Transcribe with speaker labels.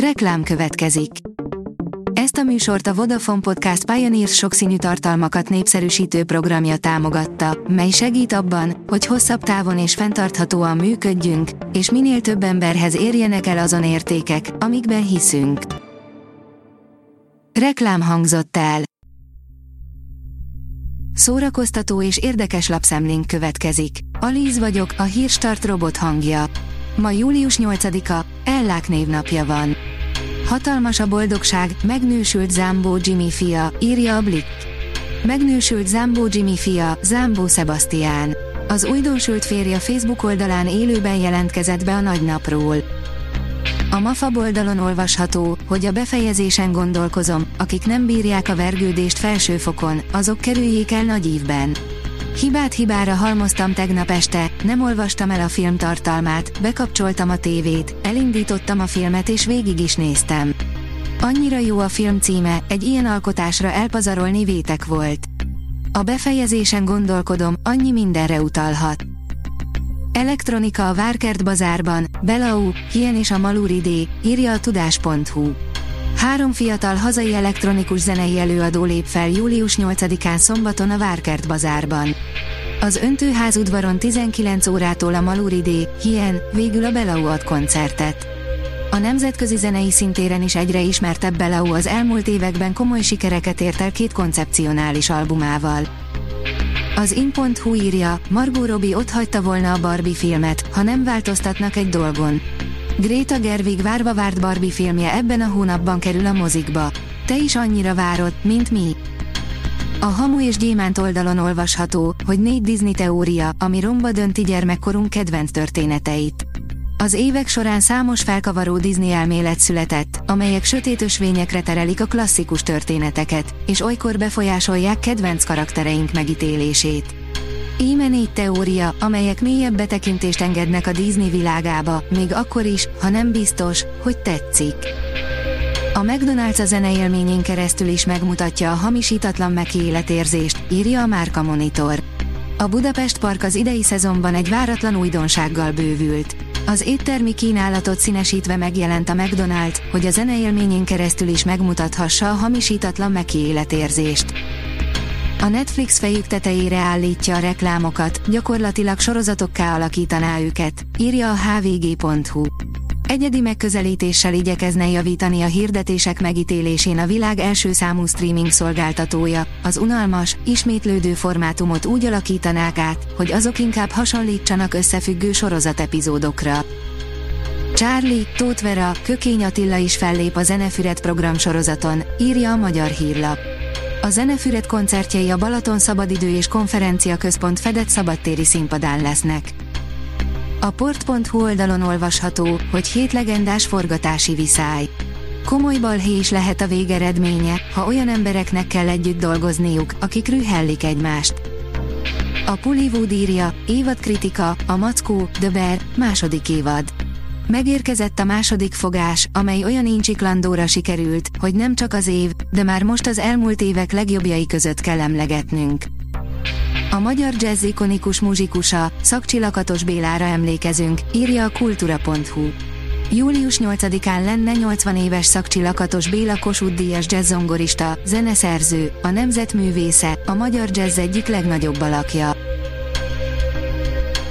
Speaker 1: Reklám következik. Ezt a műsort a Vodafone Podcast Pioneers sokszínű tartalmakat népszerűsítő programja támogatta, mely segít abban, hogy hosszabb távon és fenntarthatóan működjünk, és minél több emberhez érjenek el azon értékek, amikben hiszünk. Reklám hangzott el. Szórakoztató és érdekes lapszemlénk következik. Alíz vagyok, a hírstart robot hangja. Ma július 8-a, Ellák névnapja van. Hatalmas a boldogság, megnősült Zambó Jimmy fia, írja a Blick. Megnősült Zambó Jimmy fia, Zambó Sebastian. Az újdonsült férje Facebook oldalán élőben jelentkezett be a nagynapról. A MAFA oldalon olvasható, hogy a befejezésen gondolkozom, akik nem bírják a vergődést felsőfokon, azok kerüljék el nagy ívben. Hibát hibára halmoztam tegnap este, nem olvastam el a film tartalmát, bekapcsoltam a tévét, elindítottam a filmet és végig is néztem. Annyira jó a film címe, egy ilyen alkotásra elpazarolni vétek volt. A befejezésen gondolkodom, annyi mindenre utalhat. Elektronika a Várkert bazárban, Belau, Hien és a Maluridé, írja a tudás.hu. Három fiatal hazai elektronikus zenei előadó lép fel július 8-án szombaton a Várkert bazárban. Az öntőház udvaron 19 órától a Maluridé, Hien, végül a Belau ad koncertet. A nemzetközi zenei szintéren is egyre ismertebb Belau az elmúlt években komoly sikereket ért el két koncepcionális albumával. Az in.hu írja, Margot Robbie ott hagyta volna a Barbie filmet, ha nem változtatnak egy dolgon. Greta Gerwig várva várt Barbie filmje ebben a hónapban kerül a mozikba. Te is annyira várod, mint mi. A Hamu és Gyémánt oldalon olvasható, hogy négy Disney teória, ami romba dönti gyermekkorunk kedvenc történeteit. Az évek során számos felkavaró Disney elmélet született, amelyek sötét ösvényekre terelik a klasszikus történeteket, és olykor befolyásolják kedvenc karaktereink megítélését. Íme négy teória, amelyek mélyebb betekintést engednek a Disney világába, még akkor is, ha nem biztos, hogy tetszik. A McDonald's a zeneélményén keresztül is megmutatja a hamisítatlan meki életérzést, írja a Márka Monitor. A Budapest Park az idei szezonban egy váratlan újdonsággal bővült. Az éttermi kínálatot színesítve megjelent a McDonald's, hogy a zeneélményén keresztül is megmutathassa a hamisítatlan meki életérzést. A Netflix fejük tetejére állítja a reklámokat, gyakorlatilag sorozatokká alakítaná őket, írja a hvg.hu. Egyedi megközelítéssel igyekezne javítani a hirdetések megítélésén a világ első számú streaming szolgáltatója, az unalmas, ismétlődő formátumot úgy alakítanák át, hogy azok inkább hasonlítsanak összefüggő sorozatepizódokra. Charlie, Tóth Vera, Kökény Attila is fellép a Zenefüret program sorozaton, írja a Magyar Hírlap. A Zenefüret koncertjei a Balaton Szabadidő és Konferencia Központ fedett szabadtéri színpadán lesznek. A port.hu oldalon olvasható, hogy hét legendás forgatási viszály. Komoly balhé is lehet a végeredménye, ha olyan embereknek kell együtt dolgozniuk, akik rühellik egymást. A Pullywood írja, évad kritika, a Mackó, The Bear, második évad. Megérkezett a második fogás, amely olyan incsiklandóra sikerült, hogy nem csak az év, de már most az elmúlt évek legjobbjai között kell emlegetnünk. A magyar jazz ikonikus muzsikusa, Szakcsilakatos Bélára emlékezünk, írja a kultura.hu. Július 8-án lenne 80 éves Szakcsilakatos Béla Kossuth Díjas jazzzongorista, zeneszerző, a nemzetművésze, a magyar jazz egyik legnagyobb alakja.